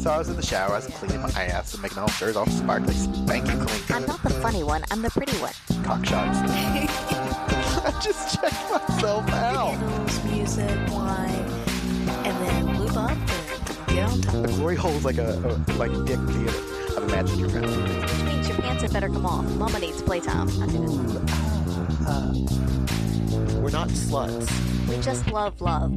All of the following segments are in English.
So I was in the shower, I was cleaning my ass and making all sure it's all sparkly, spanky clean. I'm not the funny one, I'm the pretty one. Cock shots. I just checked myself out. Candles, music, wine, and then lube up and get on top. The glory hole is like a, a like dick theater. I've imagined your friend. Which means your pants had better come off. Mama needs playtime. I do this. Uh, we're not sluts. We just love love.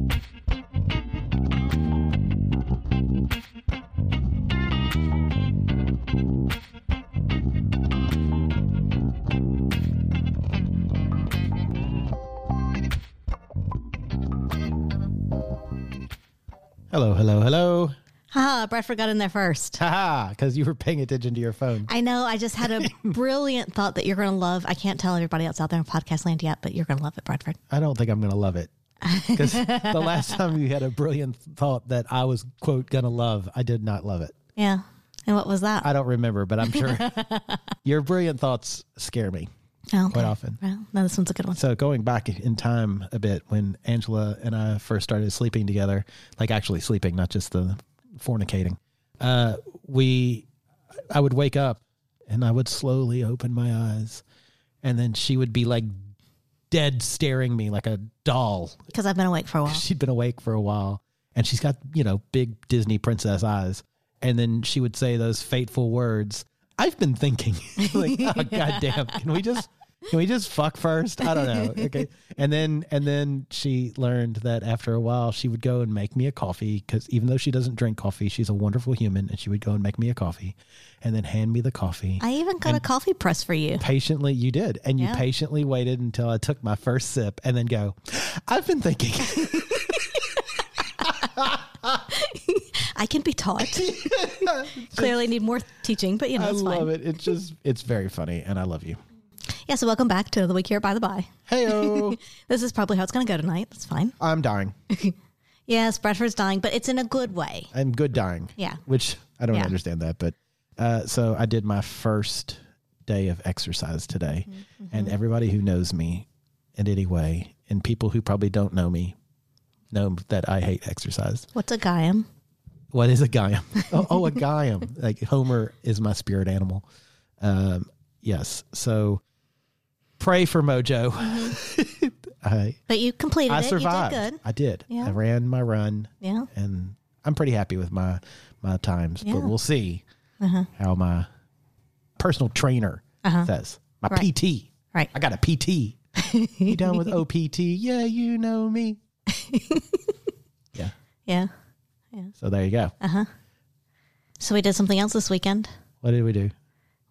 Hello, hello, hello. Haha, Bradford got in there first. Haha, because you were paying attention to your phone. I know. I just had a brilliant thought that you're going to love. I can't tell everybody else out there in podcast land yet, but you're going to love it, Bradford. I don't think I'm going to love it. Because the last time you had a brilliant thought that I was, quote, going to love, I did not love it. Yeah. And what was that? I don't remember, but I'm sure your brilliant thoughts scare me oh, quite often. Well, no, this one's a good one. So going back in time a bit, when Angela and I first started sleeping together, like actually sleeping, not just the fornicating, uh, we, I would wake up and I would slowly open my eyes, and then she would be like dead staring me like a doll. Because I've been awake for a while. She'd been awake for a while, and she's got you know big Disney princess eyes, and then she would say those fateful words. I've been thinking, like, oh goddamn, can we just can we just fuck first? I don't know. Okay, and then and then she learned that after a while she would go and make me a coffee because even though she doesn't drink coffee, she's a wonderful human, and she would go and make me a coffee, and then hand me the coffee. I even got a coffee press for you. patiently, you did, and you Yeah. patiently waited until I took my first sip, and then go. I've been thinking. I can be taught. Clearly need more teaching, but you know, I it's love fine. it. It's just it's very funny, and I love you. Yeah, so welcome back to the week here by the Bi. Hey, This is probably how it's going to go tonight. That's fine. I'm dying. Yes, Bradford's dying, but it's in a good way. I'm good dying. Yeah. Which I don't Yeah. understand that, but uh, so I did my first day of exercise today, Mm-hmm. and everybody who knows me in any way, and people who probably don't know me, know that I hate exercise. What's a Gaiam? What is a Gaiam? oh, oh, a Gaiam. Like Homer is my spirit animal. Um, yes. So pray for Mojo. I But you completed I it. survived. You did good. I did. Yeah. I ran my run, Yeah. and I'm pretty happy with my my times. Yeah. But we'll see how my personal trainer says. My Uh-huh. Right. PT. Right. I got a PT. you down with OPT? Yeah, you know me. yeah. Yeah. Yeah. So there you go. Uh huh. So we did something else this weekend. What did we do?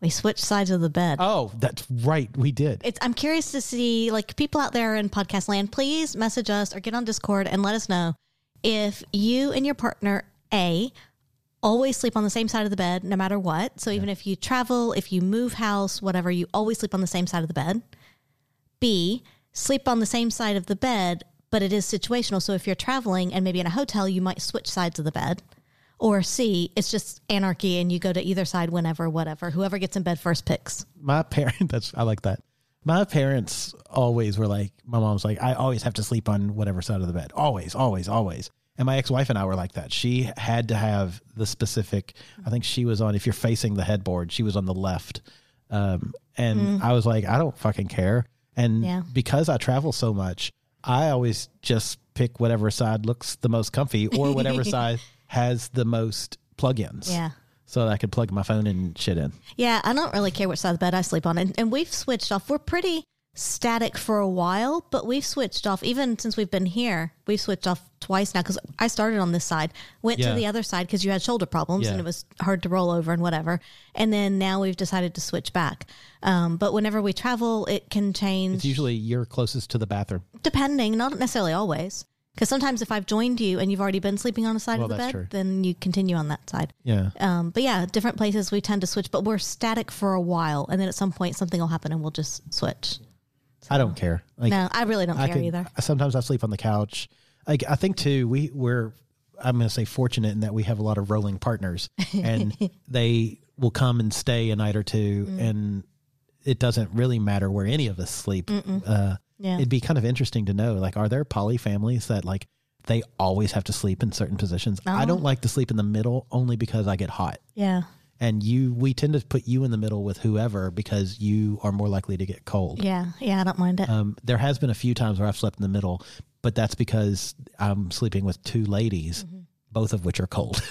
We switched sides of the bed. Oh, that's right. We did. It's I'm curious to see like people out there in podcast land, please message us or get on Discord and let us know if you and your partner A always sleep on the same side of the bed no matter what. So even if you travel, if you move house, whatever, you always sleep on the same side of the bed. B, sleep on the same side of the bed, but it is situational. So if you're traveling and maybe in a hotel, you might switch sides of the bed. Or C, it's just anarchy and you go to either side whenever, whatever. Whoever gets in bed first picks. my parent that's I like that. My parents always were like my mom's like I always have to sleep on whatever side of the bed. Always, always, always. And my ex-wife and I were like that. She had to have the specific I think she was on if you're facing the headboard, she was on the left. Um and I was like I don't fucking care. And Yeah. because I travel so much, I always just pick whatever side looks the most comfy or whatever side has the most plugins. Yeah. So that I could plug my phone and shit in. Yeah, I don't really care which side of the bed I sleep on. And, and we've switched off. We're pretty static for a while, but we've switched off. Even since we've been here, we've switched off twice now because I started on this side, went Yeah. to the other side because you had shoulder problems and it was hard to roll over and whatever. And then now we've decided to switch back. Um, but whenever we travel, it can change It's usually you're closest to the bathroom. depending, not necessarily always. Because sometimes if I've joined you and you've already been sleeping on a side Well, of the bed, true. then you continue on that side. Yeah. Um, but yeah, different places we tend to switch, but we're static for a while, and then at some point something will happen and we'll just switch. I don't care. Like no, I really don't I care could- either. Sometimes I sleep on the couch. Like I think too, we we're I'm going to say fortunate in that we have a lot of rolling partners, and they will come and stay a night or two, Mm. and it doesn't really matter where any of us sleep. Uh, Yeah. It'd be kind of interesting to know, like, are there poly families that like they always have to sleep in certain positions? I Oh. don't like to sleep in the middle only because I get hot. Yeah. And you, we tend to put you in the middle with whoever because you are more likely to get cold. Yeah. Yeah. I don't mind it. Um, there has been a few times where I've slept in the middle, but that's because I'm sleeping with two ladies, Mm-hmm. both of which are cold.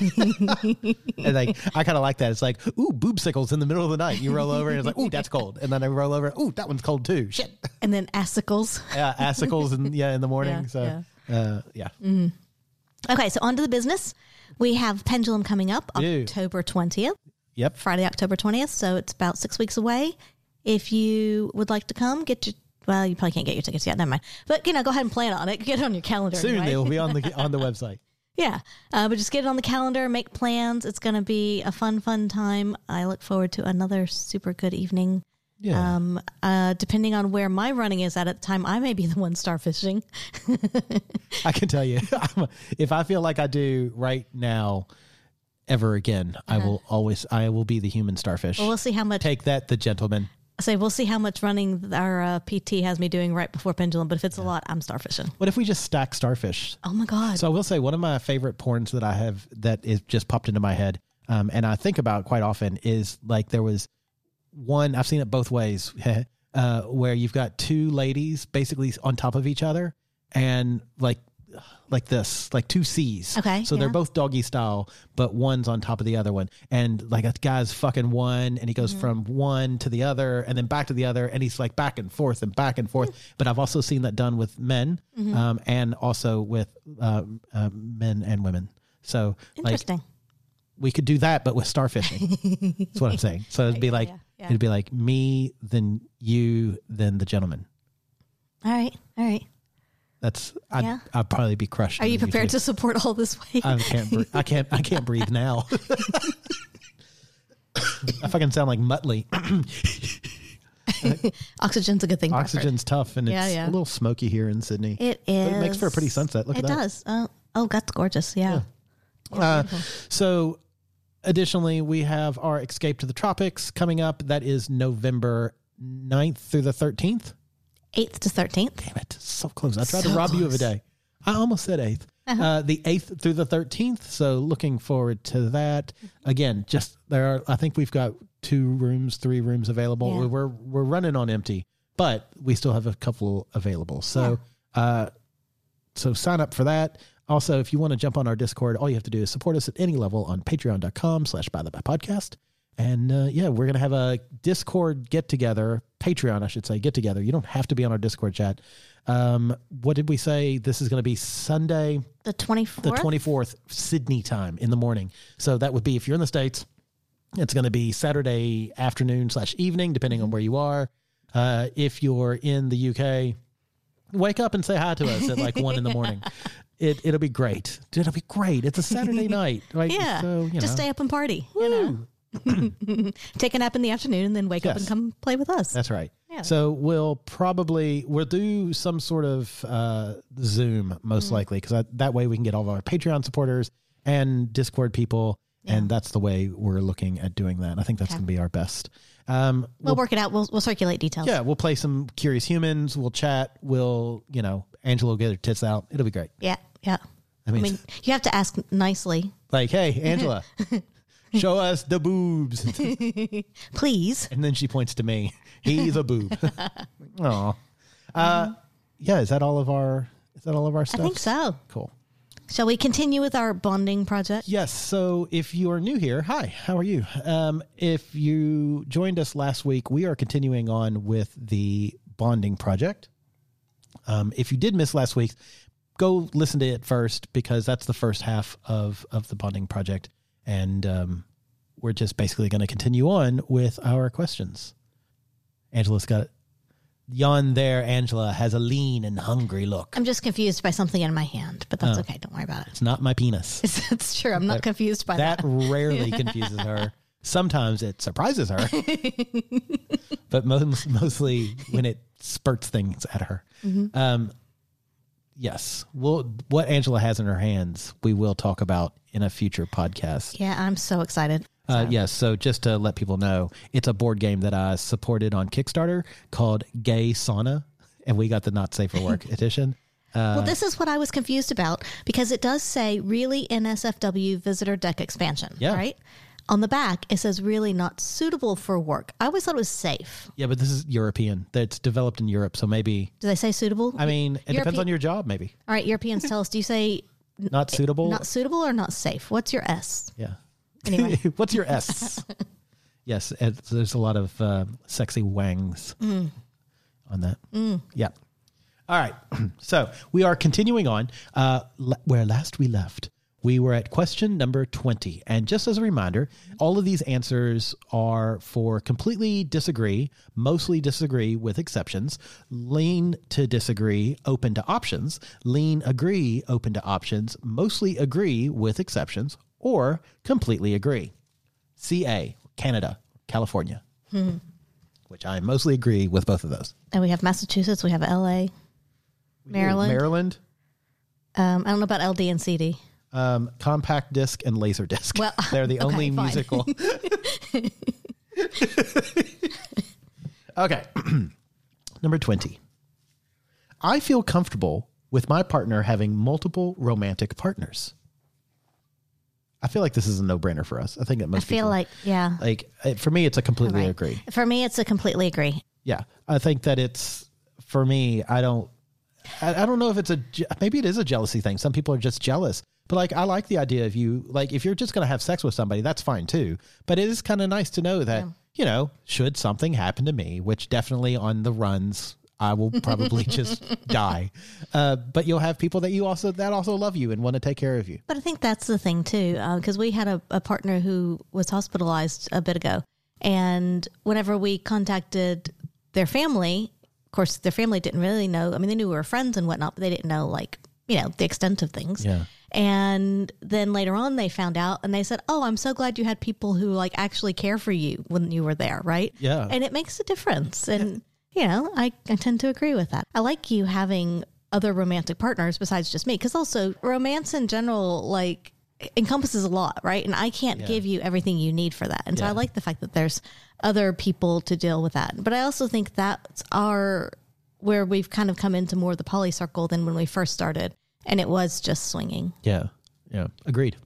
and like I kind of like that. It's like, ooh, boobsicles in the middle of the night. You roll over and it's like, ooh, that's cold. And then I roll over, ooh, that one's cold too. Shit. and then assicles. Yeah, assicles and yeah in the morning. Yeah, so yeah. uh, yeah. Okay. So on to the business. We have Pendulum coming up. October 20th, Yep. Friday, October 20th. So it's about six weeks away. If you would like to come, get your, well, you probably can't get your tickets yet. Never mind. But, you know, go ahead and plan on it. Get it on your calendar. Soon anyway. they will be on the on the website. Yeah, uh, but just get it on the calendar, make plans. It's going to be a fun, fun time. I look forward to another super good evening. Yeah. Um, uh, depending on where my running is at at the time, I may be the one starfishing. I can tell you, if I feel like I do right now, ever again, I will always I will be the human starfish. Uh-huh. Well, we'll see how much. Take that, the gentleman. I say we'll see how much running our uh, PT has me doing right before pendulum. But if it's a lot, I'm starfishing. What if we just stack starfish? Oh my god! So I will say one of my favorite porns that I have that is just popped into my head, um, and I think about quite often is like there was one I've seen it both ways, uh, where you've got two ladies basically on top of each other, and like like this, like two C's. Okay, So they're both doggy style, but one's on top of the other one, and like a guy's fucking one, and he Mm-hmm. goes from one to the other, and then back to the other, and he's like back and forth and back and forth. But I've also seen that done with men, Mm-hmm. um, and also with uh, uh, men and women. So like Interesting. we could do that, but with starfishing. That's what I'm saying. So it'd be like yeah, yeah. it'd be like me, then you, then the gentleman. all right, all right. That's I'd, Yeah. I'd probably be crushed. Are you prepared to support all this weight? I can't. Breathe. I can't. I can't breathe now. I fucking sound like Muttley. Oxygen's a good thing. Oxygen's tough, and it's Yeah, yeah. a little smoky here in Sydney. It is. But it makes for a pretty sunset. Look it at that. does. Oh, oh, that's gorgeous. Yeah. Uh, so, additionally, we have our Escape to the Tropics coming up. That is November 9th through the 13th. 8th to 13th. Damn it. So close. I tried to So rob you of a. Uh-huh. day. I almost said 8th. uh the 8th through the 13th. So, looking forward to that. Again, just there are, I think we've got two rooms, three rooms available. Yeah. We're, we're running on empty, but we still have a couple available. So, uh, so sign up for that. Also, if you want to jump on our Discord, all you have to do is support us at any level on patreon.com slash by the Bi podcast. And uh, yeah, we're going to have a Discord get together, Patreon, I should say, get together. You don't have to be on our Discord chat. Um, what did we say? This is going to be Sunday, The 24th. the 24th, Sydney time in the morning. So that would be if you're in the States, it's going to be Saturday afternoon slash evening, depending on where you are. Uh, if you're in the UK, wake up and say hi to us at like one in the morning. It it'll be great. It'll be great. It's a Saturday night, right? Yeah. So you Just know, stay up and party. You know, take a nap in the afternoon and then wake up and come play with us. that's right. Yeah. So we'll probably we'll do some sort of uh, Zoom most Mm-hmm. likely because that way we can get all of our Patreon supporters and Discord people, and that's the way we're looking at doing that. I think that's going to be our best. Um, we'll work it out. We'll, we'll circulate details. yeah, we'll play some Curious Humans. We'll chat. We'll you know Angela will get her tits out. It'll be great. Yeah. Yeah. I I mean, mean, you have to ask nicely, like, hey, Angela, show us the boobs. please. And then she points to me. He's a boob. Oh, Uh, yeah, is that all of our is that all of our stuff? I think so. Cool. Shall we continue with our bonding project? Yes. So if you are new here, hi, how are you? Um, if you joined us last week, we are continuing on with the bonding project. Um, if you did miss last week, go listen to it first because that's the first half of of the bonding project, and um, we're just basically going to continue on with our questions. Angela's got yon there, Angela, has a lean and hungry look. I'm just confused by something in my hand, but Oh. that's okay. Don't worry about it. It's not my penis. It's, it's true. I'm not confused by that. That rarely confuses her. Sometimes it surprises her, but most, mostly when it spurts things at her. Mm-hmm. Um, yes, well, what Angela has in her hands, we will talk about in a future podcast. Yeah, I'm so excited. Uh, yes, so just to let people know, it's a board game that I supported on Kickstarter called Gay Sauna, and we got the Not Safe for Work edition. well, this is what I was confused about because it does say really NSFW visitor deck expansion, Yeah. right? On the back, it says really not suitable for work. I always thought it was safe. Yeah, but this is European. That's developed in Europe, so maybe. Do they say suitable? I mean, it depends on your job. Maybe All right, Europeans tell us. Do you say not suitable. not suitable or not safe? What's your S? yeah. Anyway. What's your S? yes, it's, there's a lot of uh, sexy wangs Mm. on that. Yeah. All right. so we are continuing on uh, where last we left. We were at question number 20. And just as a reminder, all of these answers are for completely disagree, mostly disagree with exceptions, lean to disagree, open to options, lean agree, open to options, mostly agree with exceptions, or completely agree. CA, Canada, California, which I mostly agree with both of those. And we have Massachusetts. We have LA, Maryland. Maryland, um, I don't know about LD and CD. Um, compact disc and laser disc. Well, they're the okay, only fine. musical. okay, number twenty. I feel comfortable with my partner having multiple romantic partners. I feel like this is a no-brainer for us. I think that I feel people, like yeah. like uh, for me, it's a completely Right. agree. For me, it's a completely agree. Yeah, I think that it's for me. I don't. I, I don't know if it's a. Maybe it is a jealousy thing. Some people are just jealous. But like, I like the idea of you. Like, if you're just gonna have sex with somebody, that's fine too. But it is kind of nice to know that you know, should something happen to me, which definitely on the runs. I will probably just die, uh, but you'll have people that you also that also love you and want to take care of you. But I think that's the thing too, because we had a, a partner who was hospitalized a bit ago, and whenever we contacted their family, of course, their family didn't really know. I mean, they knew we were friends and whatnot, but they didn't know like you know the extent of things. Yeah. And then later on, they found out, and they said, "Oh, I'm so glad you had people who like actually care for you when you were there, right? Yeah. and it makes a difference. And you know, I, I tend to agree with that. I like you having other romantic partners besides just me, because also romance in general, like encompasses a lot, right? And I can't give you everything you need for that. And so I like the fact that there's other people to deal with that. But I also think that's our where we've kind of come into more of the poly circle than when we first started, and it was just swinging. Yeah, yeah, agreed.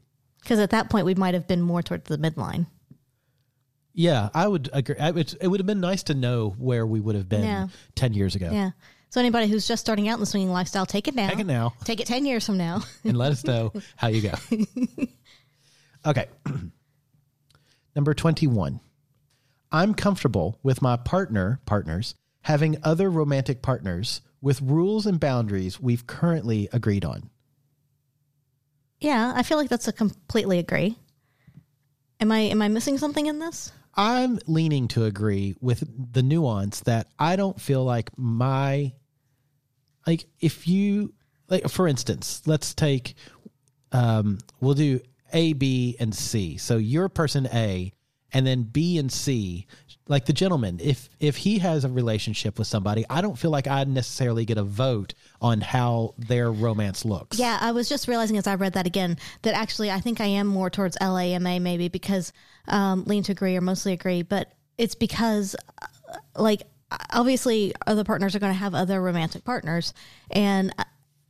Because at that point, we might have been more towards the midline. Yeah, I would agree. I would, it would have been nice to know where we would have been Yeah. ten years ago. Yeah. So anybody who's just starting out in the swinging lifestyle, take it now. Take it now. Take it ten years from now. and let us know how you go. Okay. Number 21. I'm comfortable with my partner, partners, having other romantic partners with rules and boundaries we've currently agreed on. yeah, I feel like that's a completely agree. Am I am I missing something in this? I'm leaning to agree with the nuance that I don't feel like my like if you like for instance, let's take um we'll do A, B, and C. So you're person A and then B and C, like the gentleman, if if he has a relationship with somebody, I don't feel like I necessarily get a vote on how their romance looks. Yeah, I was just realizing as I read that again that actually I think I am more towards LAMA maybe because um, lean to agree or mostly agree, but it's because uh, like obviously other partners are going to have other romantic partners and uh,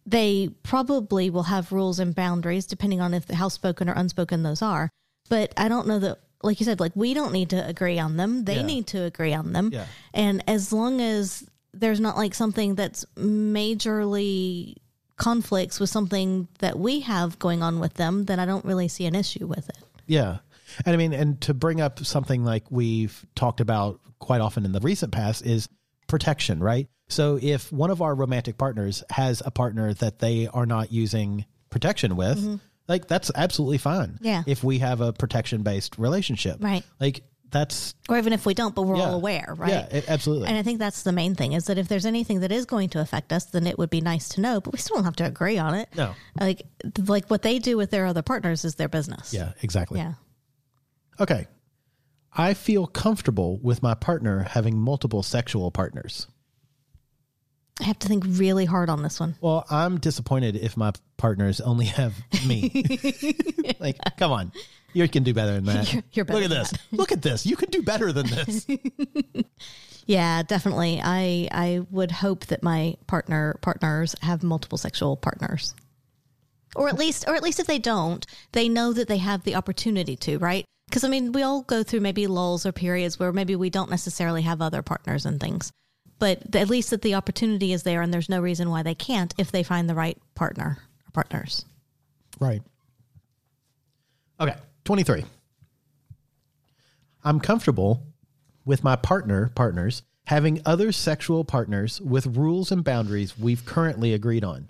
they probably will have rules and boundaries depending on if how spoken or unspoken those are. But I don't know that like you said like we don't need to agree on them. They Yeah. need to agree on them. Yeah. And as long as there's not like something that's majorly conflicts with something that we have going on with them, then I don't really see an issue with it. Yeah. And I mean, and to bring up something like we've talked about quite often in the recent past is protection, right? So if one of our romantic partners has a partner that they are not using protection with, mm-hmm. Like that's absolutely fine. Yeah. If we have a protection based relationship. Right. Like that's or even if we don't, but we're yeah. all aware, right? Yeah, it- absolutely. And I think that's the main thing is that if there's anything that is going to affect us, then it would be nice to know, but we still don't have to agree on it. No. Like like what they do with their other partners is their business. yeah, exactly. Yeah. Okay. I feel comfortable with my partner having multiple sexual partners. I have to think really hard on this one. Well, I'm disappointed if my partners only have me. like, come on. You can do better than that. You're- you're better Look at this. Look at this. You can do better than this. Yeah, definitely. I I would hope that my partner partners have multiple sexual partners. Or at least or at least if they don't, they know that they have the opportunity to, right? Because I mean, we all go through maybe lulls or periods where maybe we don't necessarily have other partners and things. But at least that the opportunity is there and there's no reason why they can't if they find the right partner or partners. Right. Okay. 23. I'm comfortable with my partner, partners, having other sexual partners with rules and boundaries we've currently agreed on.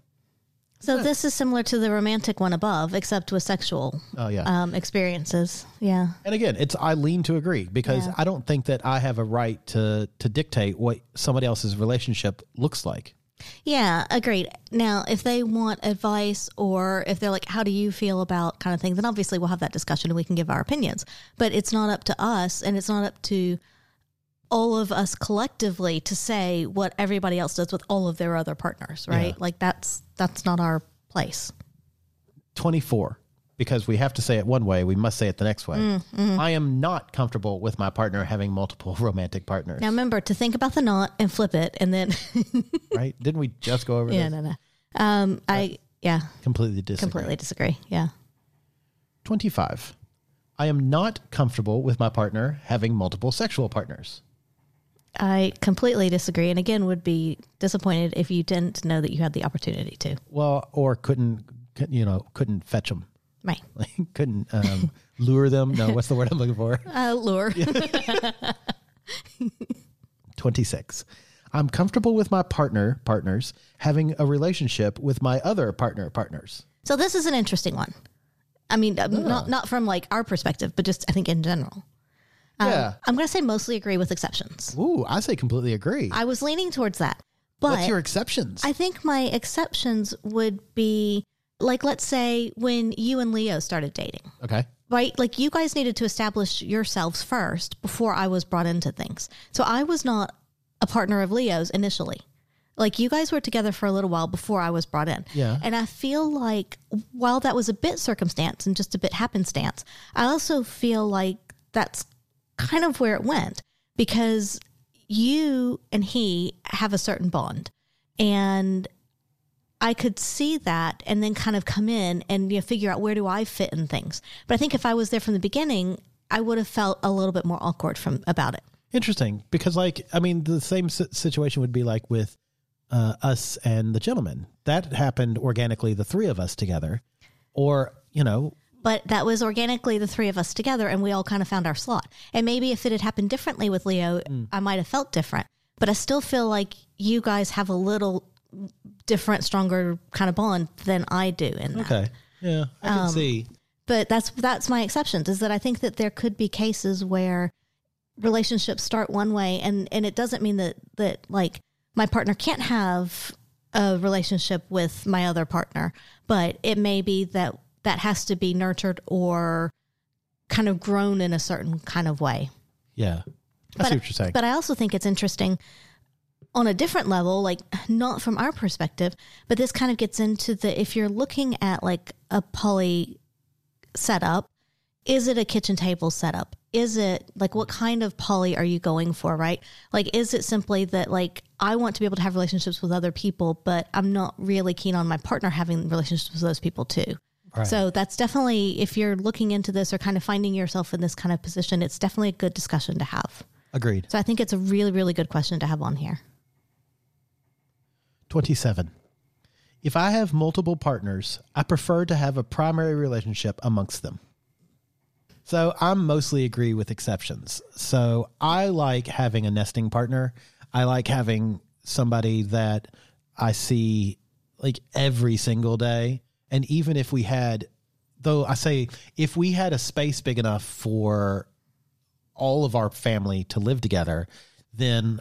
So this is similar to the romantic one above, except with sexual Oh, yeah. um, experiences. Yeah. And again, it's I lean to agree because Yeah. I don't think that I have a right to to dictate what somebody else's relationship looks like. Yeah, agreed. Now, if they want advice or if they're like, how do you feel about kind of thing, then obviously we'll have that discussion and we can give our opinions. But it's not up to us and it's not up to all of us collectively to say what everybody else does with all of their other partners, right? Yeah. Like that's that's not our place. 24 because we have to say it one way, we must say it the next way. Mm, I am not comfortable with my partner having multiple romantic partners. Now remember to think about the knot and flip it and then right? Didn't we just go over Yeah, this? no, no. Um I yeah, Completely disagree. completely disagree. Yeah. 25. I am not comfortable with my partner having multiple sexual partners. I completely disagree, and again, would be disappointed if you didn't know that you had the opportunity to. Well, or couldn't, cou- you know, couldn't fetch them. Right. Like, couldn't um, lure them. No, what's the word I'm looking for? Uh, lure. 26. I'm comfortable with my partner, partners, having a relationship with my other partner, partners. so this is an interesting one. I mean, um, not not from like our perspective, but just I think in general. Um, yeah. I'm going to say mostly agree with exceptions. Ooh, I say completely agree. I was leaning towards that, but What's your exceptions? I think my exceptions would be like, let's say when you and Leo started dating. okay. right? Like you guys needed to establish yourselves first before I was brought into things. So I was not a partner of Leo's initially. Like you guys were together for a little while before I was brought in. Yeah. And I feel like while that was a bit circumstance and just a bit happenstance, I also feel like that's kind of where it went because you and he have a certain bond. And I could see that and then kind of come in and you know, figure out where do I fit in things. But I think if I was there from the beginning, I would have felt a little bit more awkward from about it. Interesting, because like I mean, the same situation would be like with uh, us and the gentleman. That happened organically, the three of us together, or you know, But that was organically the three of us together and we all kind of found our slot. And maybe if it had happened differently with Leo, mm. I might have felt different. But I still feel like you guys have a little different, stronger kind of bond than I do in that. okay, yeah, I can um, see. but that's that's my exceptions is that I think that there could be cases where relationships start one way and and it doesn't mean that that like my partner can't have a relationship with my other partner but it may be that that has to be nurtured or kind of grown in a certain kind of way Yeah, I see what you're saying. but I also think it's interesting on a different level, like not from our perspective, but this kind of gets into the if you're looking at like a poly setup, is it a kitchen table setup? Is it like what kind of poly are you going for, right? Like, is it simply that like I want to be able to have relationships with other people, but I'm not really keen on my partner having relationships with those people too? Right. So that's definitely, if you're looking into this or kind of finding yourself in this kind of position, it's definitely a good discussion to have. Agreed. So I think it's a really, really good question to have on here. 27. If I have multiple partners, I prefer to have a primary relationship amongst them. So I'm mostly agree with exceptions. So I like having a nesting partner. I like having somebody that I see like every single day. And even if we had, though I say, if we had a space big enough for all of our family to live together, then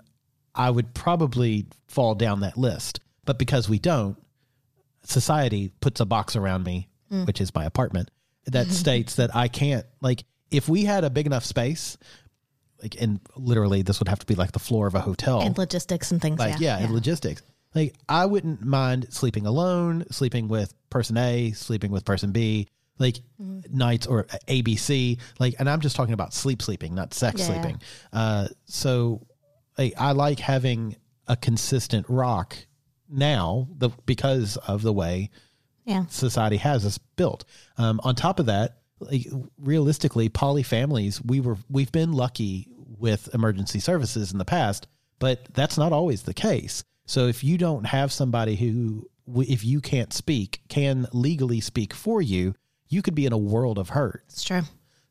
I would probably fall down that list. But because we don't, society puts a box around me, mm. which is my apartment, that states that I can't like if we had a big enough space, like and literally this would have to be like the floor of a hotel. And logistics and things. like that. yeah, and logistics. Like I wouldn't mind sleeping alone, sleeping with person A, sleeping with person B, like nights or ABC. Like, and I'm just talking about sleep sleeping, not sex Yeah. sleeping. Uh, so like, I like having a consistent rock now the because of the way Yeah. society has us built. Um, on top of that, like realistically, poly families, we were we've been lucky with emergency services in the past, but that's not always the case. So if you don't have somebody who, if you can't speak, can legally speak for you, you could be in a world of hurt. It's true.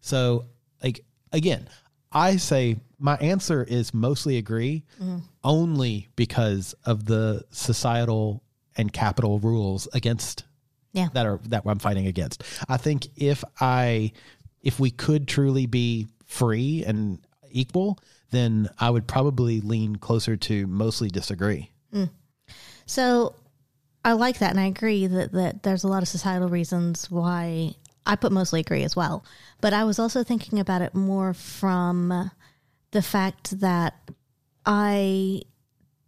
So, like again, I say my answer is mostly agree, mm-hmm. only because of the societal and capital rules against Yeah. that are that I'm fighting against. I think if I if we could truly be free and equal, then I would probably lean closer to mostly disagree. Mm. So I like that, and I agree that, that there's a lot of societal reasons why I put mostly agree as well. But I was also thinking about it more from the fact that I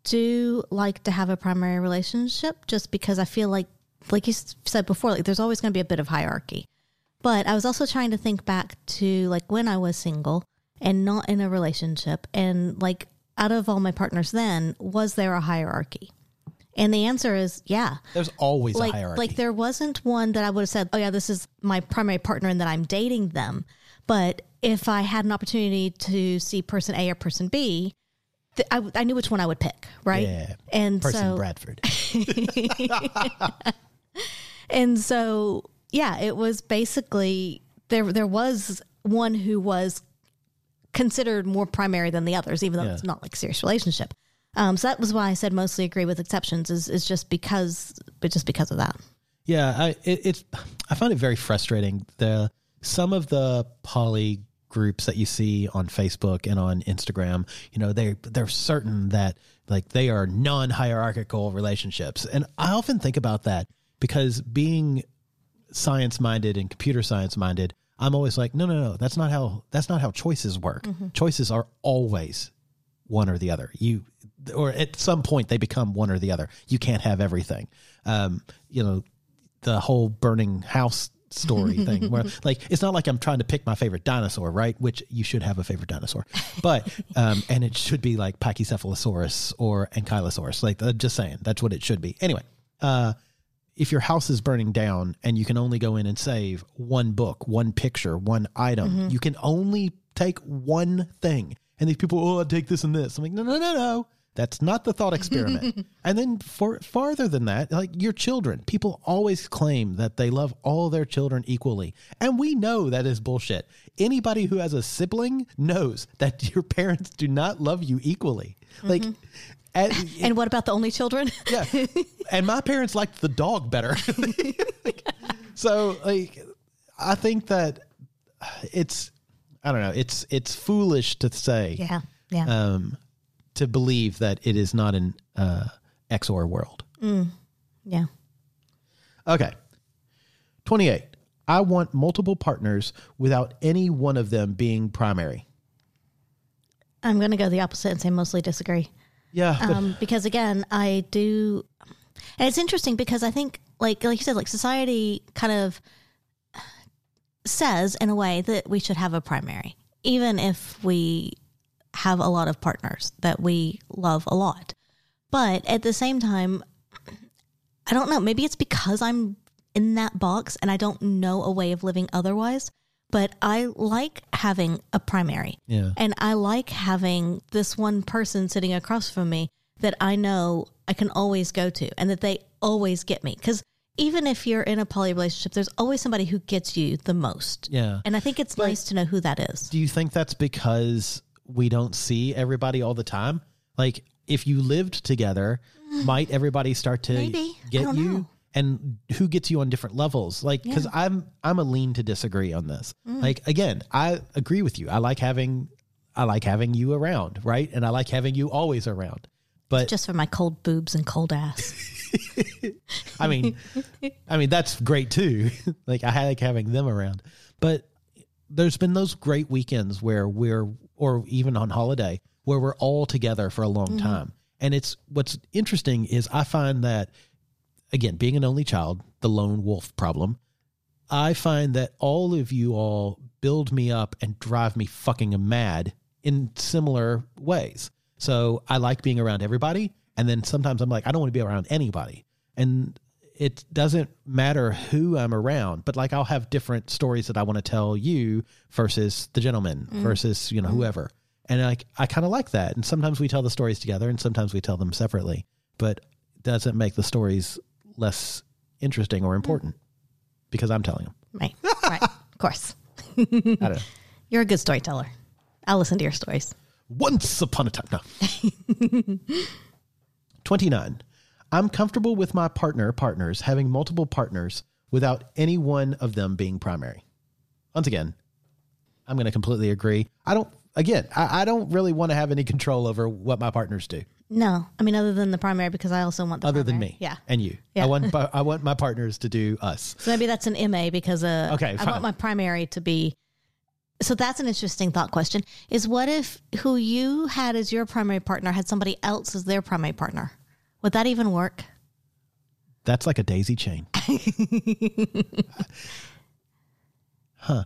do like to have a primary relationship just because I feel like, like you said before, like there's always going to be a bit of hierarchy. But I was also trying to think back to like when I was single and not in a relationship, and like out of all my partners then, was there a hierarchy? And the answer is yeah. There's always Like a hierarchy. like there wasn't one that I would have said, "Oh yeah, this is my primary partner and that I'm dating them." But if I had an opportunity to see person A or person B, th- I, I knew which one I would pick, right? Yeah. And Person so Bradford. and so yeah, it was basically there there was one who was considered more primary than the others, even though Yeah. it's not like serious relationship. Um, so that was why I said mostly agree with exceptions is is just because but just because of that. Yeah, I it, it's I find it very frustrating. The some of the poly groups that you see on Facebook and on Instagram, you know, they they're certain that like they are non-hierarchical relationships. And I often think about that because being science minded and computer science minded, I'm always like, no, no, no, that's not how that's not how choices work. Choices are always one or the other. You or at some point they become one or the other. You can't have everything. Um, you know, the whole burning house story thing where like it's not like I'm trying to pick my favorite dinosaur, right? Which you should have a favorite dinosaur. But um and it should be like Pachycephalosaurus or Ankylosaurus. Like uh, just saying, that's what it should be. Anyway, uh if your house is burning down and you can only go in and save one book, one picture, one item, you can only take one thing. And these people, oh, I'll take this and this. I'm like, no, no, no, no. That's not the thought experiment. and then for farther than that, like your children, people always claim that they love all their children equally. And we know that is bullshit. Anybody who has a sibling knows that your parents do not love you equally. Like, at- And what about the only children? yeah. And my parents liked the dog better. so like I think that it's I don't know, it's it's foolish to say yeah. Yeah. um to believe that it is not an uh XOR world. yeah. Okay. 28. I want multiple partners without any one of them being primary. I'm going to go the opposite and say mostly disagree. Yeah, um, because again, I do, and it's interesting because I think, like like you said, like society kind of says in a way that we should have a primary, even if we have a lot of partners that we love a lot. But at the same time, I don't know. Maybe it's because I'm in that box and I don't know a way of living otherwise. But I like having a primary. Yeah. And I like having this one person sitting across from me that I know I can always go to and that they always get me. Because even if you're in a poly relationship, there's always somebody who gets you the most. yeah. And I think it's nice to know who that is. Do you think that's because we don't see everybody all the time? Like, if you lived together, might everybody start to Maybe. Get you? know. And who gets you on different levels? Like, because I'm I'm a lean to disagree on this. Mm. Like, again, I agree with you. I like having I like having you around, right? And I like having you always around. But Just for my cold boobs and cold ass. I mean, I mean that's great too. like I like having them around, but there's been those great weekends where we're, or even on holiday, where we're all together for a long mm-hmm. time. And it's what's interesting is I find that, again, being an only child, the lone wolf problem, I find that all of you all build me up and drive me fucking mad in similar ways. So I like being around everybody. And then sometimes I'm like, I don't want to be around anybody. And it doesn't matter who I'm around, but like I'll have different stories that I want to tell you versus the gentleman mm. versus, you know, mm. whoever. And like I kind of like that. And sometimes we tell the stories together and sometimes we tell them separately, but doesn't make the stories less interesting or mm. important because I'm telling them. Right. Right. Of course. I don't know. You're a good storyteller. I'll listen to your stories. Once upon a time. No. 29. I'm comfortable with my partner, partners, having multiple partners without any one of them being primary. Once again, I'm going to completely agree. I don't, again, I, I don't really want to have any control over what my partners do No, I mean, other than the primary, because I also want the other than me Yeah. and you. Yeah. I want, I want my partners to do us. So maybe that's an MA because uh, Okay, I want my primary to be. So that's an interesting thought question. Is what if who you had as your primary partner had somebody else as their primary partner? Would that even work? That's like a daisy chain. huh.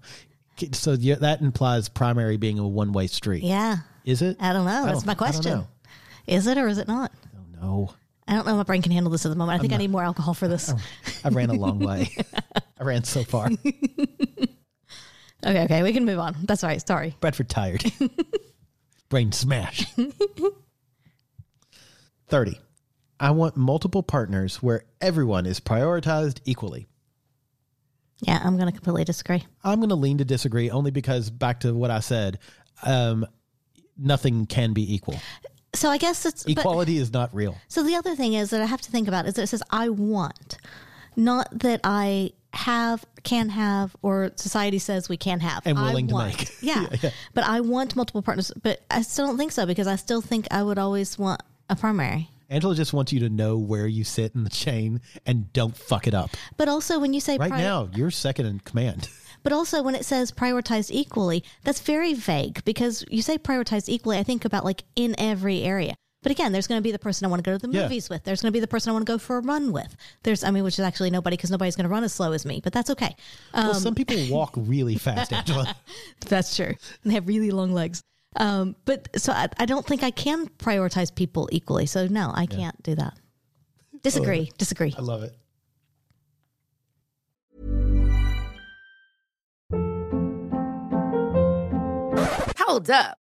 So yeah, that implies primary being a one way street. Yeah, Is it? I don't know. That's don't- my I don't question. know. Is it or is it not? Oh, no. I don't know. if My brain can handle this at the moment. I think I need more alcohol for this. Oh, I ran a long way. I ran so far. Okay, okay, we can move on. That's all right. Sorry. Bradford tired. Brain smash. 30. I want multiple partners where everyone is prioritized equally. Yeah, I'm going to completely disagree. I'm going to lean to disagree only because, back to what I said, um, nothing can be equal. So I guess it's but- Equality is not real. So the other thing is that I have to think about is that it says I want, not that I have, can have, or society says we can have. And I willing to want. make. Yeah. Yeah, yeah. But I want multiple partners. But I still don't think so because I still think I would always want a primary. Angela just wants you to know where you sit in the chain and don't fuck it up. But also when you say Right now, you're second in command. But also when it says prioritized equally, that's very vague because you say prioritized equally, I think about like in every area. But again, there's going to be the person I want to go to the Yeah. movies with. There's going to be the person I want to go for a run with. There's, I mean, which is actually nobody because nobody's going to run as slow as me, but that's okay. Um, well, some people walk really fast, Angela. That's true. And they have really long legs. Um, but so I, I don't think I can prioritize people equally. So no, I can't do that. Disagree. Disagree. I love it. Hold up.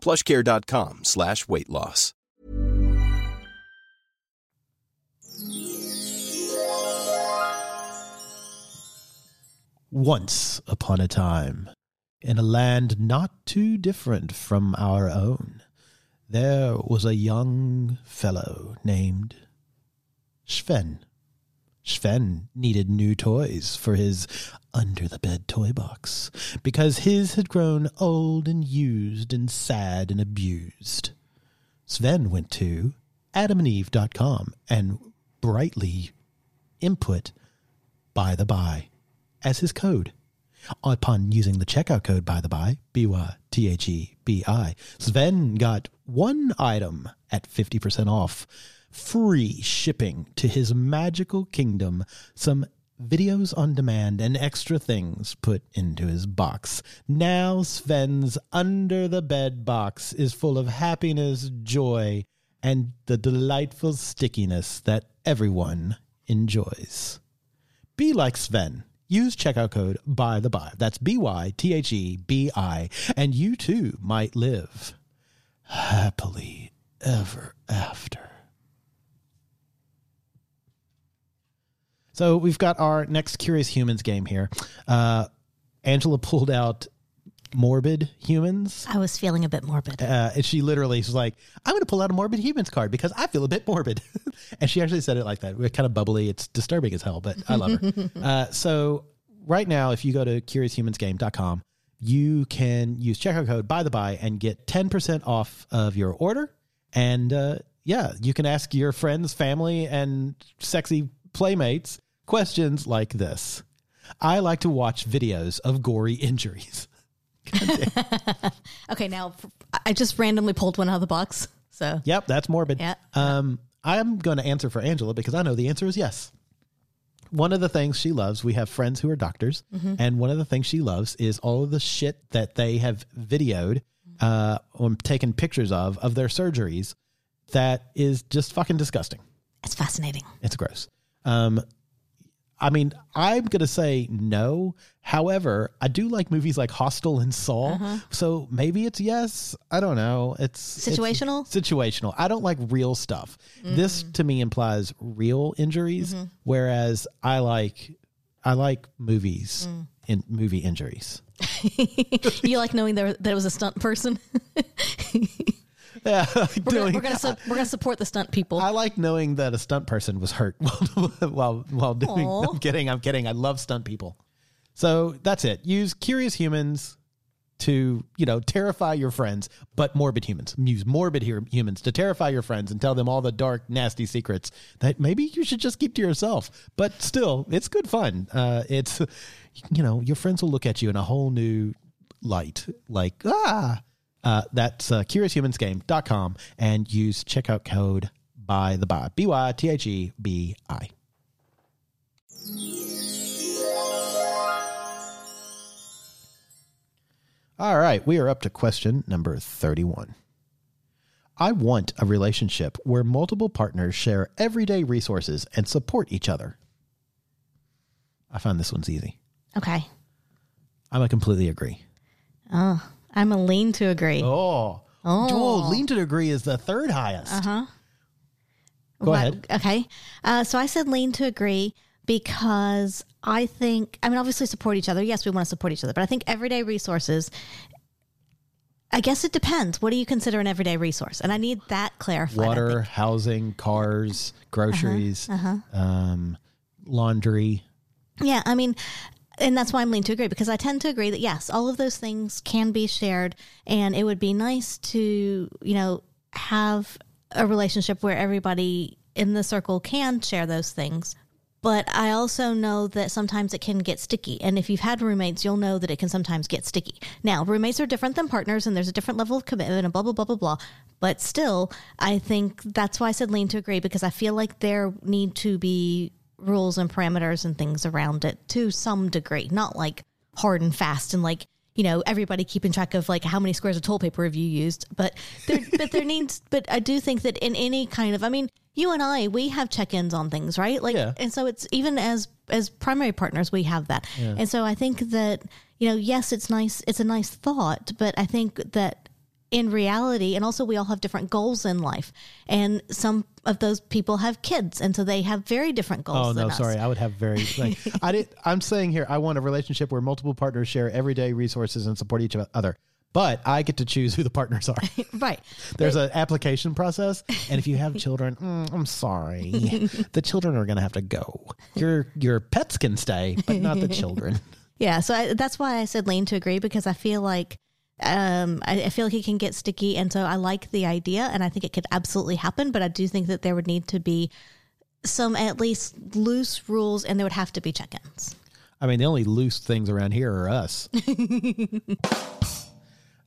plushcare.com slash weight loss. Once upon a time, in a land not too different from our own, there was a young fellow named Sven. Sven needed new toys for his under the bed toy box because his had grown old and used and sad and abused. Sven went to adamandeve.com and brightly input by the Bi as his code. Upon using the checkout code by the Bi, B Y T H E B I, Sven got one item at 50% off free shipping to his magical kingdom, some videos on demand, and extra things put into his box. Now Sven's under the bed box is full of happiness, joy, and the delightful stickiness that everyone enjoys. Be like Sven. Use checkout code by the Bi. That's B Y T H E B I, and you too might live happily ever after. So we've got our next Curious Humans game here. Uh, Angela pulled out Morbid Humans. I was feeling a bit morbid. Uh, and she literally was like, I'm going to pull out a Morbid Humans card because I feel a bit morbid. and she actually said it like that. We're kind of bubbly. It's disturbing as hell, but I love her. uh, so right now, if you go to CuriousHumansGame.com, you can use checkout code by the Bi and get 10% off of your order. And uh, yeah, you can ask your friends, family, and sexy playmates questions like this. I like to watch videos of gory injuries. Okay, now I just randomly pulled one out of the box. So Yep, that's morbid. Yeah. Um, I'm going to answer for Angela because I know the answer is yes. One of the things she loves, we have friends who are doctors, and one of the things she loves is all of the shit that they have videoed uh, or taken pictures of of their surgeries that is just fucking disgusting. it's fascinating. It's gross. Um, I mean, I'm going to say no. However, I do like movies like Hostel and Saw. Uh-huh. So maybe it's yes. I don't know. It's it's Situational? situational. I don't like real stuff. This mm. to me implies real injuries, mm-hmm. whereas I like I like movies mm. in movie injuries. you like knowing there, that it was a stunt person? Yeah, We're gonna, doing- we're gonna su- we're gonna support the stunt people. I like knowing that a stunt person was hurt while while while doing. Aw. I'm kidding. I'm kidding. I love stunt people. So that's it. Use curious humans to you know terrify your friends, but morbid humans. Use morbid hu- humans to terrify your friends and tell them all the dark, nasty secrets that maybe you should just keep to yourself. But still, it's good fun. Uh, it's you know your friends will look at you in a whole new light, like ah. Uh, that's uh, CuriousHumansGame.com and use checkout code by the Bi B Y T H E B I. All right, we are up to question number 31. I want a relationship where multiple partners share everyday resources and support each other. I find this one's easy. okay. I'm a completely agree. Oh, I'm a lean to agree. Oh, Oh. lean to agree is the third highest. Uh-huh. Go Wha- ahead. Okay. Uh, so I said lean to agree because I think, I mean, obviously support each other. Yes, we want to support each other, but I think everyday resources, I guess it depends. What do you consider an everyday resource? And I need that clarified. Water, housing, cars, groceries, Uh-huh. um, laundry. Yeah, I mean, and that's why I'm leaning to agree because I tend to agree that yes, all of those things can be shared, and it would be nice to you know have a relationship where everybody in the circle can share those things. But I also know that sometimes it can get sticky. And if you've had roommates, you'll know that it can sometimes get sticky. Now, roommates are different than partners, and there's a different level of commitment and blah, blah, blah, blah, blah. But still, I think that's why I said lean to agree because I feel like there need to be rules and parameters and things around it to some degree, not like hard and fast and like you know everybody keeping track of like how many squares of toilet paper have you used but there but there needs but i do think that in any kind of i mean you and i we have check-ins on things right? Like Yeah. and so it's even as as primary partners we have that. And so i think that you know yes it's nice it's a nice thought but i think that in reality and also we all have different goals in life and some of those people have kids and so they have very different goals Oh than no, us. sorry. I would have very like I did I'm saying here I want a relationship where multiple partners share everyday resources and support each other. But I get to choose who the partners are. right There's an application process, and if you have children, mm, I'm sorry, the children are going to have to go. Your your pets can stay, but not the children. Yeah, so I, that's why I said lean to agree because I feel like um, I, I feel like it can get sticky, and so I like the idea, and I think it could absolutely happen. But I do think that there would need to be some at least loose rules, and there would have to be check-ins. I mean, the only loose things around here are us.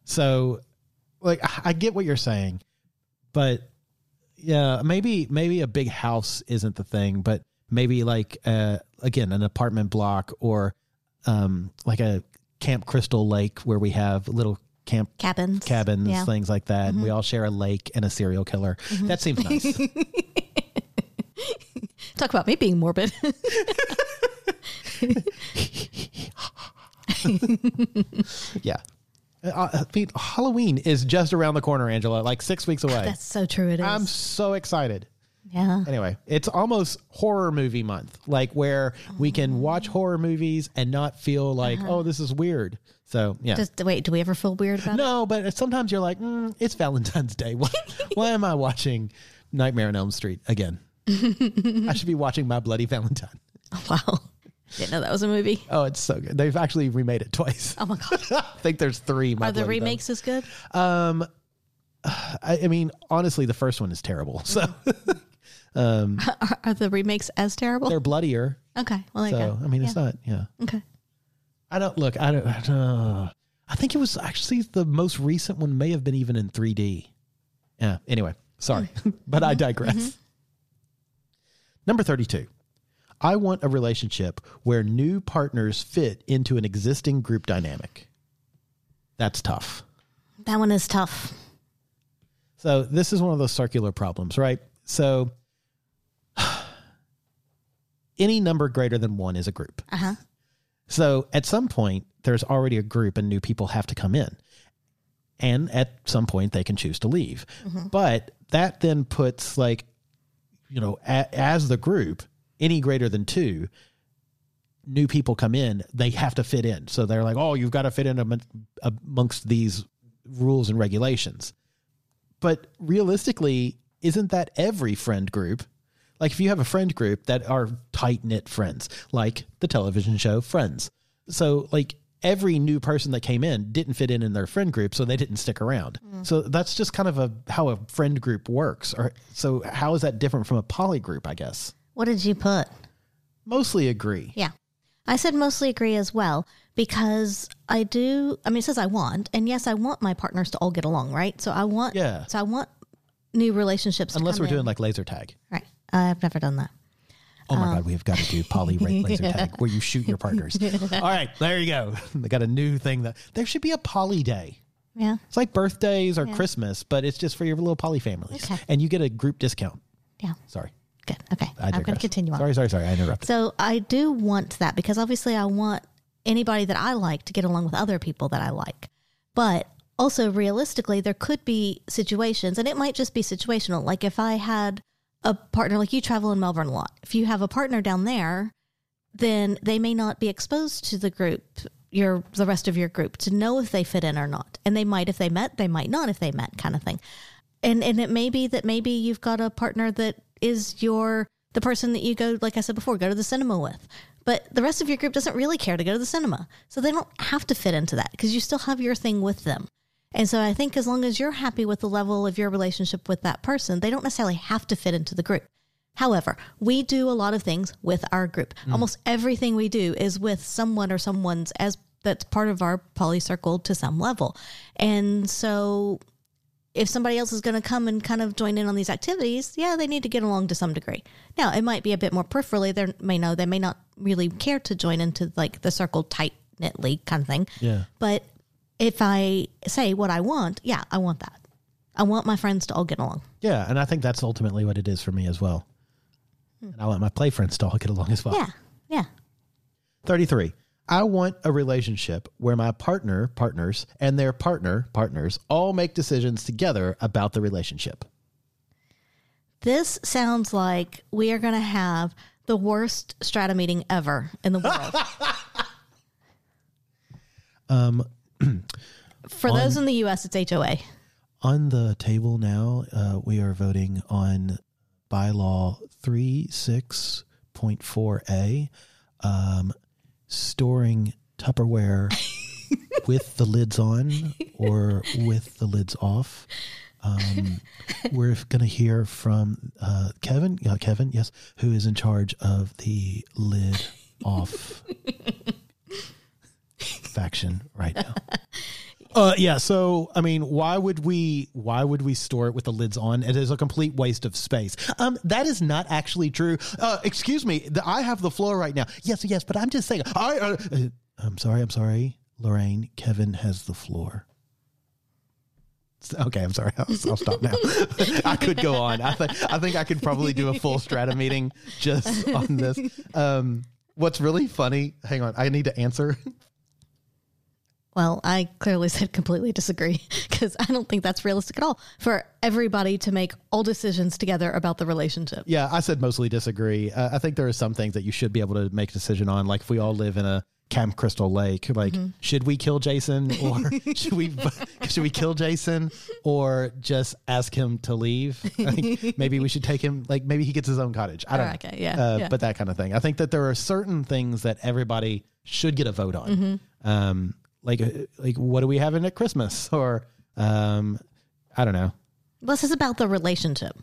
so, like, I- I get what you're saying, but Yeah, maybe maybe a big house isn't the thing, but maybe like uh again an apartment block or um like a Camp Crystal Lake where we have little camp Cabins. cabins, Yeah. things like that. and We all share a lake and a serial killer. That seems nice. Talk about me being morbid. yeah. Uh, I mean, Halloween is just around the corner, Angela. Like six weeks away. That's so true. It is. I'm so excited. Yeah. Anyway, it's almost horror movie month, like where we can watch horror movies and not feel like, oh, this is weird. So yeah. Just wait. Do we ever feel weird about it? no, but sometimes you're like, mm, it's Valentine's Day. Why, why am I watching Nightmare on Elm Street again? I should be watching My Bloody Valentine. Wow. Didn't know that was a movie. Oh, it's so good. They've actually remade it twice. Oh my god. I think there's three. My Are the remakes as good? Um, I, I mean, honestly, the first one is terrible. So Um, are, are the remakes as terrible? they're bloodier. okay. Well, there So. I mean, it's not. Yeah. Okay. I don't look. I don't. I, don't, I think it was actually the most recent one. May have been even in 3D. Yeah. Anyway, sorry, mm-hmm. but I digress. Mm-hmm. Number 32. I want a relationship where new partners fit into an existing group dynamic. That's tough. That one is tough. So this is one of those circular problems, right? So any number greater than one is a group. Uh huh. So at some point, there's already a group and new people have to come in. And at some point, they can choose to leave. But that then puts, like, you know, a, as the group, any greater than two, new people come in, they have to fit in. So they're like, oh, you've got to fit in among- amongst these rules and regulations. But realistically, isn't that every friend group? Like if you have a friend group that are tight knit friends, like the television show Friends. So like every new person that came in didn't fit in in their friend group, so they didn't stick around. Mm. So that's just kind of a how a friend group works. Or so how is that different from a poly group? I guess What did you put? mostly agree. Yeah. I said mostly agree as well because I do. I mean, it says I want, and yes, I want my partners to all get along, right? So I want, Yeah. So I want new relationships. Unless we're come doing like laser tag. right. Uh, I've never done that. Oh my um, God, we've got to do poly rate laser tag where you shoot your partners. All right, there you go. They got a new thing that there should be a poly day. Yeah. It's like birthdays or Christmas, but it's just for your little poly families. Okay. And you get a group discount. Yeah. Sorry. Good. Okay. I'm going to continue on. Sorry, sorry, sorry. I interrupted. So I do want that because obviously I want anybody that I like to get along with other people that I like. But also realistically, there could be situations, and it might just be situational. Like if I had a partner, like you travel in Melbourne a lot, if you have a partner down there, then they may not be exposed to the group, your the rest of your group, to know if they fit in or not. And they might if they met, they might not if they met, kind of thing. And and it may be that maybe you've got a partner that is your the person that you go, like I said before, go to the cinema with. But the rest of your group doesn't really care to go to the cinema. So they don't have to fit into that because you still have your thing with them. And so I think as long as you're happy with the level of your relationship with that person, they don't necessarily have to fit into the group. However, we do a lot of things with our group. Mm. Almost everything we do is with someone or someone's as that's part of our poly circle to some level. And so if somebody else is going to come and kind of join in on these activities, yeah, they need to get along to some degree. Now, it might be a bit more peripherally. They may know they may not really care to join into like the circle tight knitly kind of thing. Yeah. But if I say what I want, yeah, I want that. I want my friends to all get along. Yeah. And I think that's ultimately what it is for me as well. And I want my play friends to all get along as well. Yeah, yeah. 33. I want a relationship where my partner, partners, and their partner, partners, all make decisions together about the relationship. This sounds like we are going to have the worst strata meeting ever in the world. Um, For those in the U.S., it's HOA. on the table now, uh, we are voting on bylaw 36.4a, um, storing Tupperware with the lids on or with the lids off. Um, we're going to hear from uh, Kevin, uh, Kevin, yes, who is in charge of the lid off faction right now. Uh, yeah. So, I mean, why would we? Why would we store it with the lids on? It is a complete waste of space. Um, that is not actually true. Uh, excuse me. The, I have the floor right now. Yes, yes. But I'm just saying. I. Uh, uh, I'm sorry. I'm sorry, Lorraine. Kevin has the floor. Okay, I'm sorry. I'll, I'll stop now. I could go on. I think I think I could probably do a full strata meeting just on this. Um, what's really funny? Hang on. I need to answer. Well, I clearly said completely disagree because I don't think that's realistic at all for everybody to make all decisions together about the relationship. Yeah, I said mostly disagree. Uh, I think there are some things that you should be able to make a decision on. Like if we all live in a Camp Crystal Lake, like should we kill Jason or should we should we kill Jason or just ask him to leave? Think maybe we should take him. Like maybe he gets his own cottage. I don't know. Okay, yeah, Uh, yeah. But that kind of thing. I think that there are certain things that everybody should get a vote on. Mm-hmm. Um, like uh, like what are we having at Christmas or um, I don't know. This is about the relationship.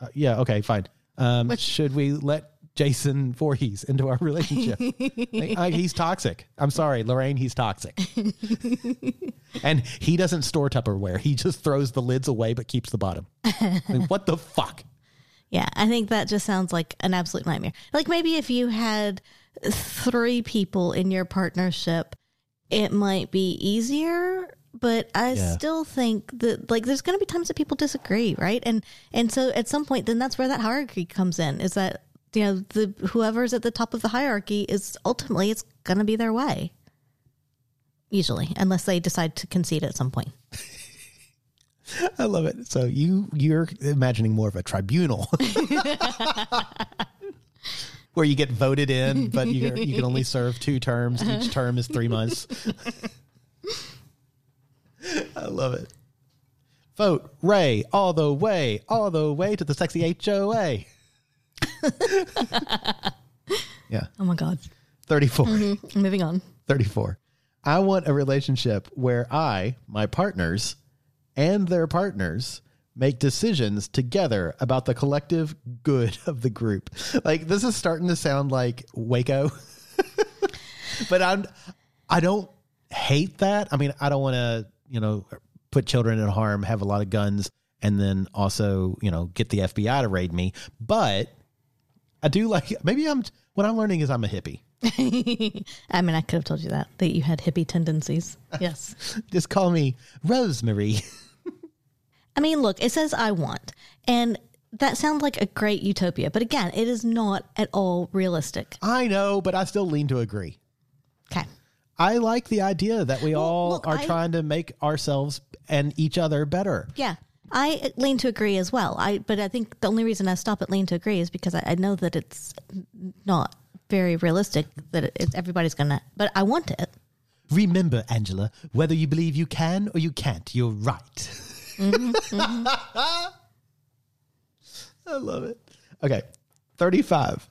Uh, yeah. Okay. Fine. Um, should we let Jason Voorhees into our relationship? Like, he's toxic. I'm sorry, Lorraine. He's toxic. and he doesn't store Tupperware. He just throws the lids away, but keeps the bottom. I mean, what the fuck? Yeah, I think that just sounds like an absolute nightmare. Like maybe if you had three people in your partnership, it might be easier. But I Yeah. still think that like there's going to be times that people disagree, right? And and so at some point, then that's where that hierarchy comes in. Is that you know the whoever's at the top of the hierarchy is ultimately it's going to be their way. Usually, unless they decide to concede at some point. I love it. So you you're imagining more of a tribunal. Where you get voted in, but you you can only serve two terms. Each term is three months. I love it. Vote Ray all the way, all the way to the sexy HOA. yeah, Oh my god! 34. Mm-hmm. Moving on. 34. I want a relationship where I, my partners, and their partners make decisions together about the collective good of the group. Like this is starting to sound like Waco. but I'm I don't hate that. I mean, I don't want to, you know, put children in harm, have a lot of guns and then also, you know, get the FBI to raid me, but I do like maybe I'm what I'm learning is I'm a hippie. I mean, I could have told you that that you had hippie tendencies. Yes. Just call me Rosemary. I mean, look, it says I want, and that sounds like a great utopia, but again, it is not at all realistic. I know, but I still lean to agree. Okay. I like the idea that we all look, are I- trying to make ourselves and each other better. Yeah. I lean to agree as well. I but I think the only reason I stop at lean to agree is because I, I know that it's not very realistic that it, it's everybody's gonna. But I want it. Remember, Angela, whether you believe you can or you can't, you're right. I love it. Okay, 35.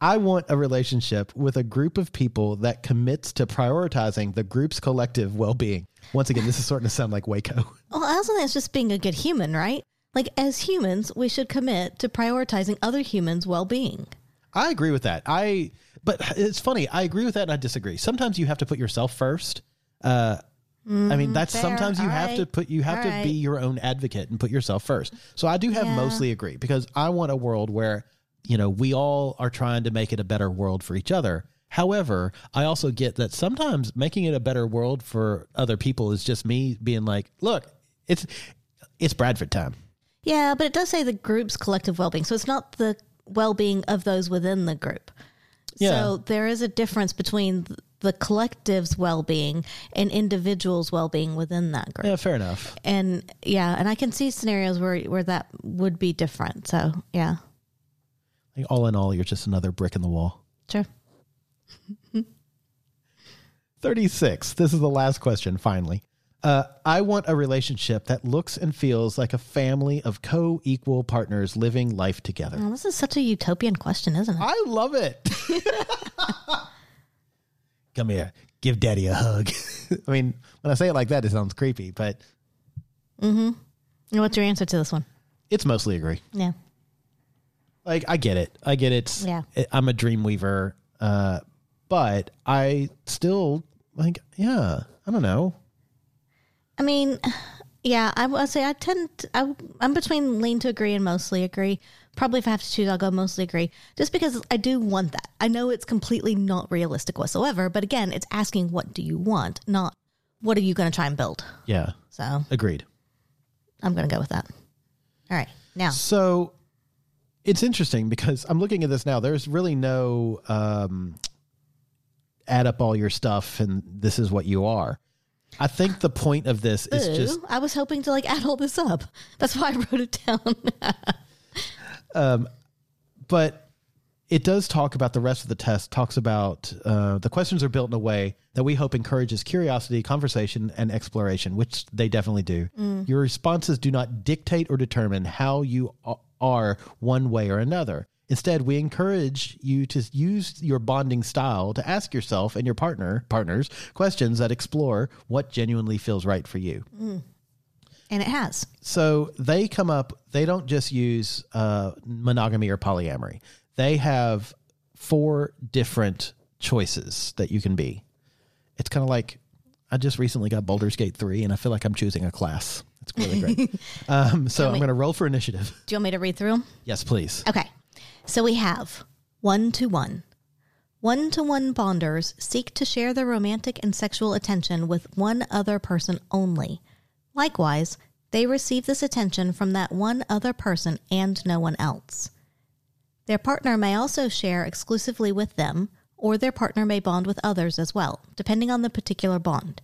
I want a relationship with a group of people that commits to prioritizing the group's collective well being. Once again, this is starting to sound like Waco. Well, I also think it's just being a good human, right? Like as humans, we should commit to prioritizing other humans' well-being. I agree with that. I but it's funny. I agree with that and I disagree. Sometimes you have to put yourself first. Uh I mean, mm-hmm. that's fair. sometimes you All have to put you have All to right. be your own advocate and put yourself first. So I do have Yeah. mostly agree because I want a world where, you know, we all are trying to make it a better world for each other. However, I also get that sometimes making it a better world for other people is just me being like, look, it's it's Bradford time. Yeah, but it does say the group's collective well being. So it's not the well being of those within the group. Yeah. So there is a difference between the collective's well being and individuals' well being within that group. Yeah, fair enough. And yeah, and I can see scenarios where where that would be different. So yeah, Like, all in all, you're just another brick in the wall. sure. 36. This is the last question, finally. Uh, I want a relationship that looks and feels like a family of co equal partners living life together. Well, this is such a utopian question, isn't it? I love it. Come here, give daddy a hug. I mean, when I say it like that, it sounds creepy, but Mm-hmm. And What's your answer to this one? it's mostly agree. Yeah. Like, I get it. I get it. Yeah. I'm a dream weaver, uh, but I still, like, yeah, I don't know. I mean, yeah, I would say I tend to, I, I'm between lean to agree and mostly agree. Probably if I have to choose, I'll go mostly agree, just because I do want that. I know it's completely not realistic whatsoever, but again, it's asking what do you want, not what are you going to try and build. Yeah. So Agreed. I'm going to go with that. All right, now So it's interesting because I'm looking at this now. There's really no um, add up all your stuff and this is what you are. I think the point of this is just I was hoping to like add all this up. That's why I wrote it down. Um, but it does talk about the rest of the test talks about uh, the questions are built in a way that we hope encourages curiosity conversation and exploration which they definitely do. Mm. Your responses do not dictate or determine how you are one way or another. Instead we encourage you to use your bonding style to ask yourself and your partner partners questions that explore what genuinely feels right for you mm. And it has. so they come up they don't just use uh, monogamy or polyamory they have four different choices that you can be it's kind of like i just recently got Baldur's Gate 3 and i feel like i'm choosing a class it's really great um, so i'm going to roll for initiative Do you want me to read through 'em? yes please Okay. So we have one to one. One to one bonders seek to share their romantic and sexual attention with one other person only. Likewise, they receive this attention from that one other person and no one else. Their partner may also share exclusively with them, or their partner may bond with others as well, depending on the particular bond.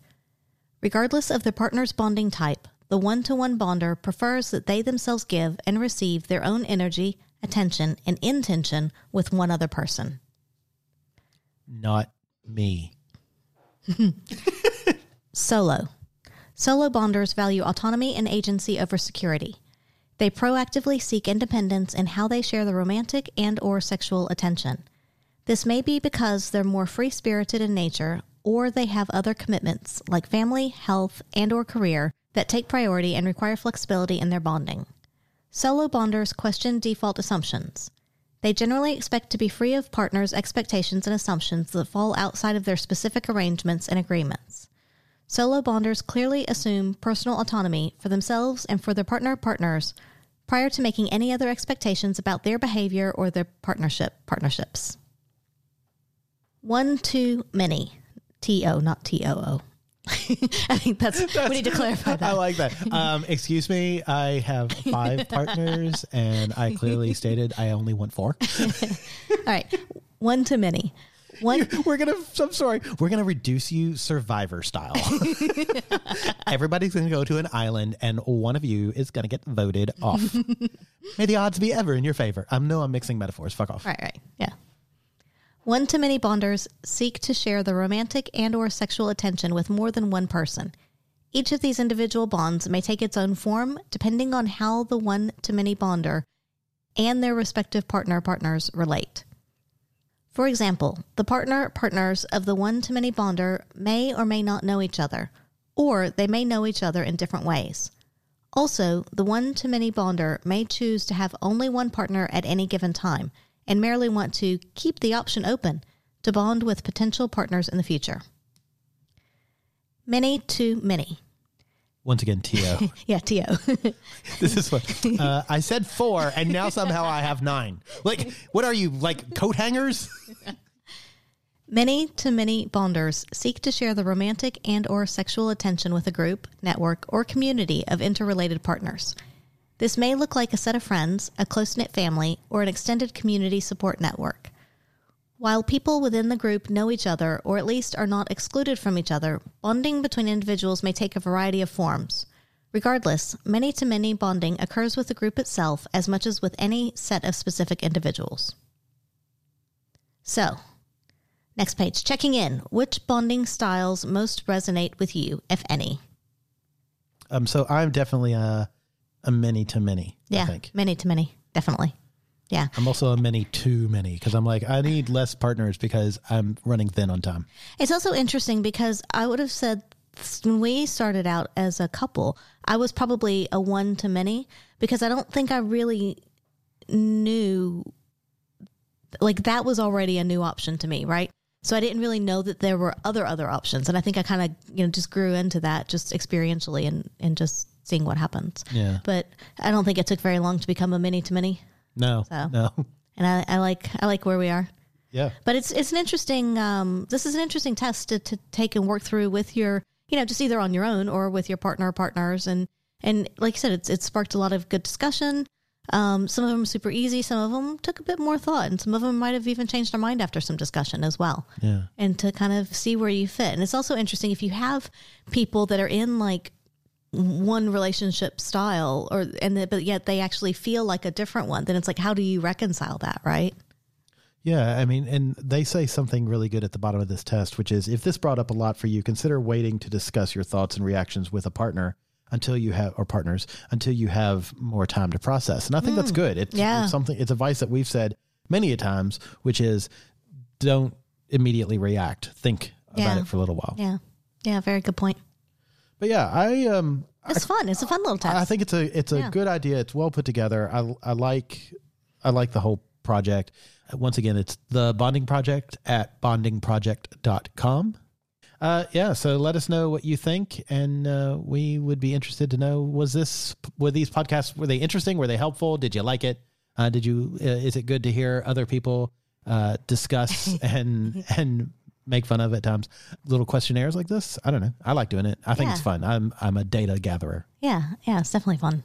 Regardless of the partner's bonding type, the one to one bonder prefers that they themselves give and receive their own energy, attention, and intention with one other person. not me Solo. Solo bonders value autonomy and agency over security. They proactively seek independence in how they share the romantic and or sexual attention. This may be because they're more free-spirited in nature or they have other commitments like family, health, and or career that take priority and require flexibility in their bonding. Solo bonders question default assumptions. They generally expect to be free of partners' expectations and assumptions that fall outside of their specific arrangements and agreements. Solo bonders clearly assume personal autonomy for themselves and for their partner partners prior to making any other expectations about their behavior or their partnership partnerships. One too many. T O, not T O O. I think that's, we need to clarify that. I like that. Um, excuse me, I have five partners, and I clearly stated I only want four. All right. One too many. One We're gonna. I'm sorry. We're gonna reduce you Survivor style. Everybody's gonna go to an island, and one of you is gonna get voted off. May the odds be ever in your favor. I know I'm mixing metaphors. Fuck off. Right, right. Yeah. One to many bonders seek to share the romantic and or sexual attention with more than one person. Each of these individual bonds may take its own form depending on how the one to many bonder and their respective partner partners relate. For example, the partner partners of the one to many bonder may or may not know each other, or they may know each other in different ways. Also, the one to many bonder may choose to have only one partner at any given time and merely want to keep the option open to bond with potential partners in the future. Many to many. Once again, To. Yeah, TO. this is what uh, I said four, and now somehow I have nine. Like, what are you like coat hangers? Many to many bonders seek to share the romantic and or sexual attention with a group, network, or community of interrelated partners. This may look like a set of friends, a close-knit family, or an extended community support network. While people within the group know each other or at least are not excluded from each other, bonding between individuals may take a variety of forms. Regardless, many to many bonding occurs with the group itself as much as with any set of specific individuals. So, Next page. Checking in. Which bonding styles most resonate with you, if any? Um, so I'm definitely a a many to many. Yeah. I think Many to many. Definitely. Yeah. I'm also a many too many because I'm like I need less partners because I'm running thin on time. It's also interesting because I would have said when we started out as a couple, I was probably a one to many because I don't think I really knew like that was already a new option to me, right? So I didn't really know that there were other other options, and I think I kind of you know just grew into that just experientially and and just seeing what happens. Yeah. But I don't think it took very long to become a mini to mini, No, So. no. and I, I like I like where we are. Yeah. But it's it's an interesting um, this is an interesting test to, to take and work through with your you know just either on your own or with your partner or partners and and like I said it's it sparked a lot of good discussion. Um, some of them super easy, some of them took a bit more thought, and some of them might have even changed their mind after some discussion as well. Yeah. And to kind of see where you fit. And it's also interesting if you have people that are in like one relationship style or and the, but yet they actually feel like a different one, then it's like how do you reconcile that, right? Yeah, I mean, and they say something really good at the bottom of this test, which is if this brought up a lot for you, consider waiting to discuss your thoughts and reactions with a partner until you have or partners until you have more time to process. And I think that's mm. good. It's, yeah. it's something it's advice that we've said many a times, which is don't immediately react. Think Yeah. about it for a little while. Yeah. Yeah, very good point. But yeah, I um It's fun. It's a fun little test. I think it's a it's a Yeah. good idea. It's well put together. I I like I like the whole project. Once again, it's the bonding project at bondingproject.com. Uh, yeah, so let us know what you think, and uh, we would be interested to know was this were these podcasts were they interesting? Were they helpful? Did you like it? Uh, did you? Uh, is it good to hear other people uh, discuss and and make fun of at times little questionnaires like this? I don't know. I like doing it. I think it's fun. I'm I'm a data gatherer. yeah. Yeah. It's definitely fun.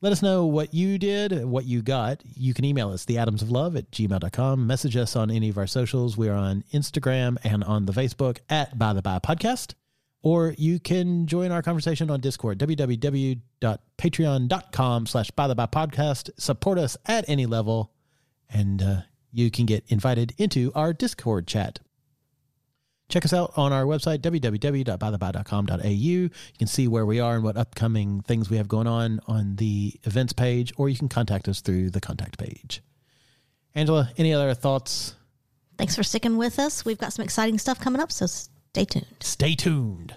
Let us know what you did, what you got. You can email us, theatomsoflove at gmail.com. Message us on any of our socials. We're on Instagram and on the Facebook at By the Bi Podcast. Or you can join our conversation on Discord, www.patreon.com slash By the Bi Podcast. Support us at any level, and uh, you can get invited into our Discord chat. Check us out on our website, www.bythebi.com.au. You can see where we are and what upcoming things we have going on on the events page, or you can contact us through the contact page. Angela, any other thoughts? Thanks for sticking with us. We've got some exciting stuff coming up, so stay tuned. Stay tuned.